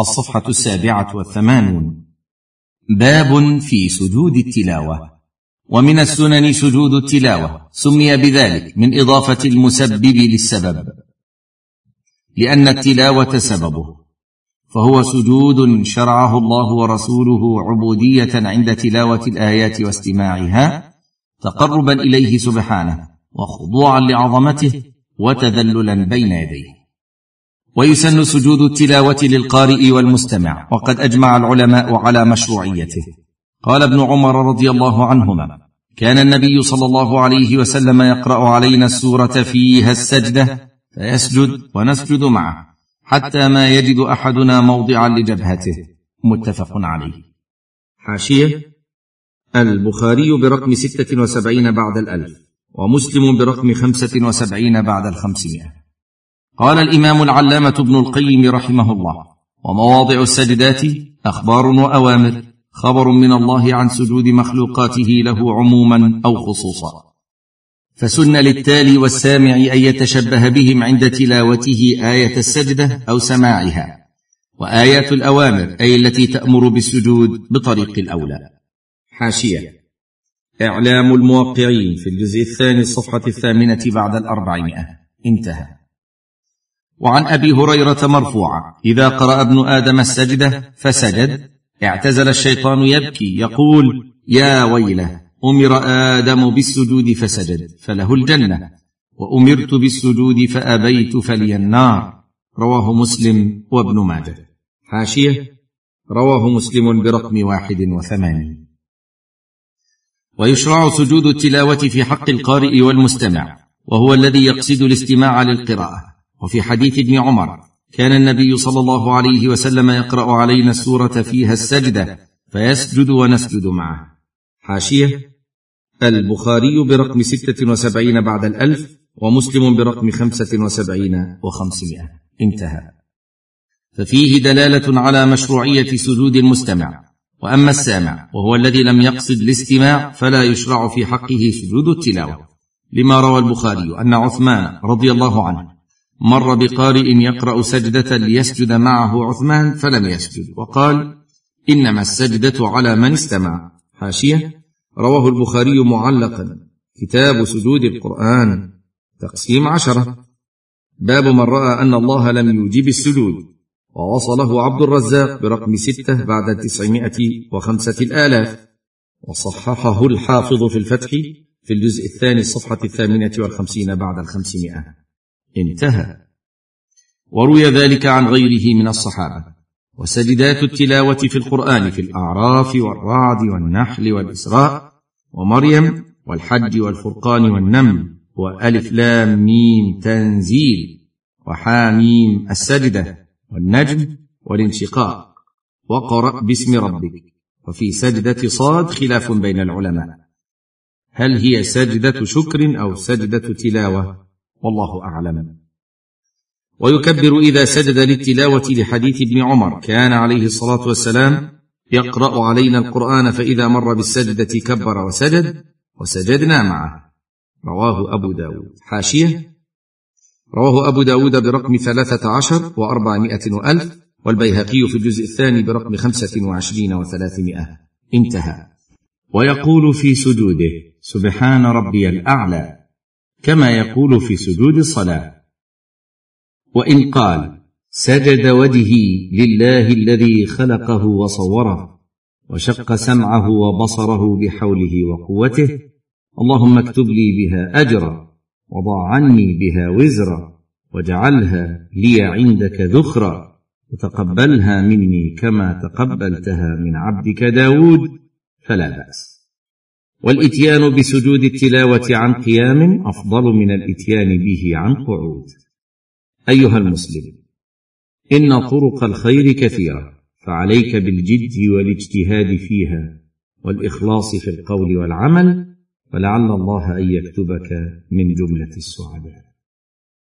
الصفحة السابعة والثمانون. باب في سجود التلاوة. ومن السنن سجود التلاوة. سمي بذلك من إضافة المسبب للسبب. لأن التلاوة سببه. فهو سجود شرعه الله ورسوله عبودية عند تلاوة الآيات واستماعها تقربا إليه سبحانه وخضوعا لعظمته وتذللا بين يديه. ويسن سجود التلاوة للقارئ والمستمع. وقد أجمع العلماء على مشروعيته. قال ابن عمر رضي الله عنهما كان النبي صلى الله عليه وسلم يقرأ علينا السورة فيها السجدة فيسجد ونسجد معه حتى ما يجد أحدنا موضعا لجبهته. متفق عليه. حاشية البخاري برقم ستة وسبعين بعد الألف ومسلم برقم خمسة وسبعين بعد الخمسمائة. قال الإمام العلامة ابن القيم رحمه الله ومواضع السجدات أخبار وأوامر خبر من الله عن سجود مخلوقاته له عموما أو خصوصا. فسن للتالي والسامع أن يتشبه بهم عند تلاوته آية السجدة أو سماعها وآيات الأوامر أي التي تأمر بالسجود بطريق الأولى. حاشية. إعلام الموقعين في الجزء الثاني الصفحة الثامنة بعد الأربعمائة. انتهى. وعن أبي هريرة مرفوعا إذا قرأ ابن آدم السجدة فسجد اعتزل الشيطان يبكي يقول يا ويله أمر آدم بالسجود فسجد فله الجنة وأمرت بالسجود فأبيت فلي النار. رواه مسلم وابن ماجه. حاشية رواه مسلم برقم واحد وثمانين. ويشرع سجود التلاوة في حق القارئ والمستمع وهو الذي يقصد الاستماع للقراءة. وفي حديث ابن عمر كان النبي صلى الله عليه وسلم يقرأ علينا السورة فيها السجدة فيسجد ونسجد معه. حاشية البخاري برقم ستة وسبعين بعد الألف ومسلم برقم خمسة وسبعين وخمسمائة. انتهى. ففيه دلالة على مشروعية سجود المستمع. وأما السامع وهو الذي لم يقصد الاستماع فلا يشرع في حقه سجود التلاوة. لما روى البخاري أن عثمان رضي الله عنه مر بقارئ يقرأ سجدة ليسجد معه عثمان فلم يسجد. وقال إنما السجدة على من استمع. حاشية. رواه البخاري معلقا. كتاب سجود القرآن. تقسيم عشرة. باب من رأى أن الله لم يوجب السجود. ووصله عبد الرزاق برقم ستة بعد تسعمائة وخمسة الآلاف. وصححه الحافظ في الفتح في الجزء الثاني الصفحة الثامنة والخمسين بعد الخمسمائة. انتهى. وروي ذلك عن غيره من الصحابة. وسجدات التلاوة في القرآن في الأعراف والرعد والنحل والإسراء ومريم والحج والفرقان والنمل وألف لام ميم تنزيل وحاميم السجدة والنجم والانشقاق. وقرأ باسم ربك. وفي سجدة صاد خلاف بين العلماء. هل هي سجدة شكر أو سجدة تلاوة؟ والله أعلم. ويكبر إذا سجد للتلاوة لحديث ابن عمر. كان عليه الصلاة والسلام يقرأ علينا القرآن فإذا مر بالسجدة كبر وسجد وسجدنا معه. رواه أبو داود. حاشية. رواه أبو داود برقم ثلاثة عشر وأربعمائة وألف والبيهقي في الجزء الثاني برقم خمسة وعشرين وثلاثمائة. انتهى. ويقول في سجوده سبحان ربي الأعلى. كما يقول في سجود الصلاة. وإن قال سجد وجهي لله الذي خلقه وصوره وشق سمعه وبصره بحوله وقوته اللهم اكتب لي بها أجرا وضع عني بها وزرا واجعلها لي عندك ذخرا وتقبلها مني كما تقبلتها من عبدك داود فلا بأس. والإتيان بسجود التلاوة عن قيام أفضل من الإتيان به عن قعود. أيها المسلم إن طرق الخير كثيرة فعليك بالجد والاجتهاد فيها والإخلاص في القول والعمل فلعل الله أن يكتبك من جملة السعداء.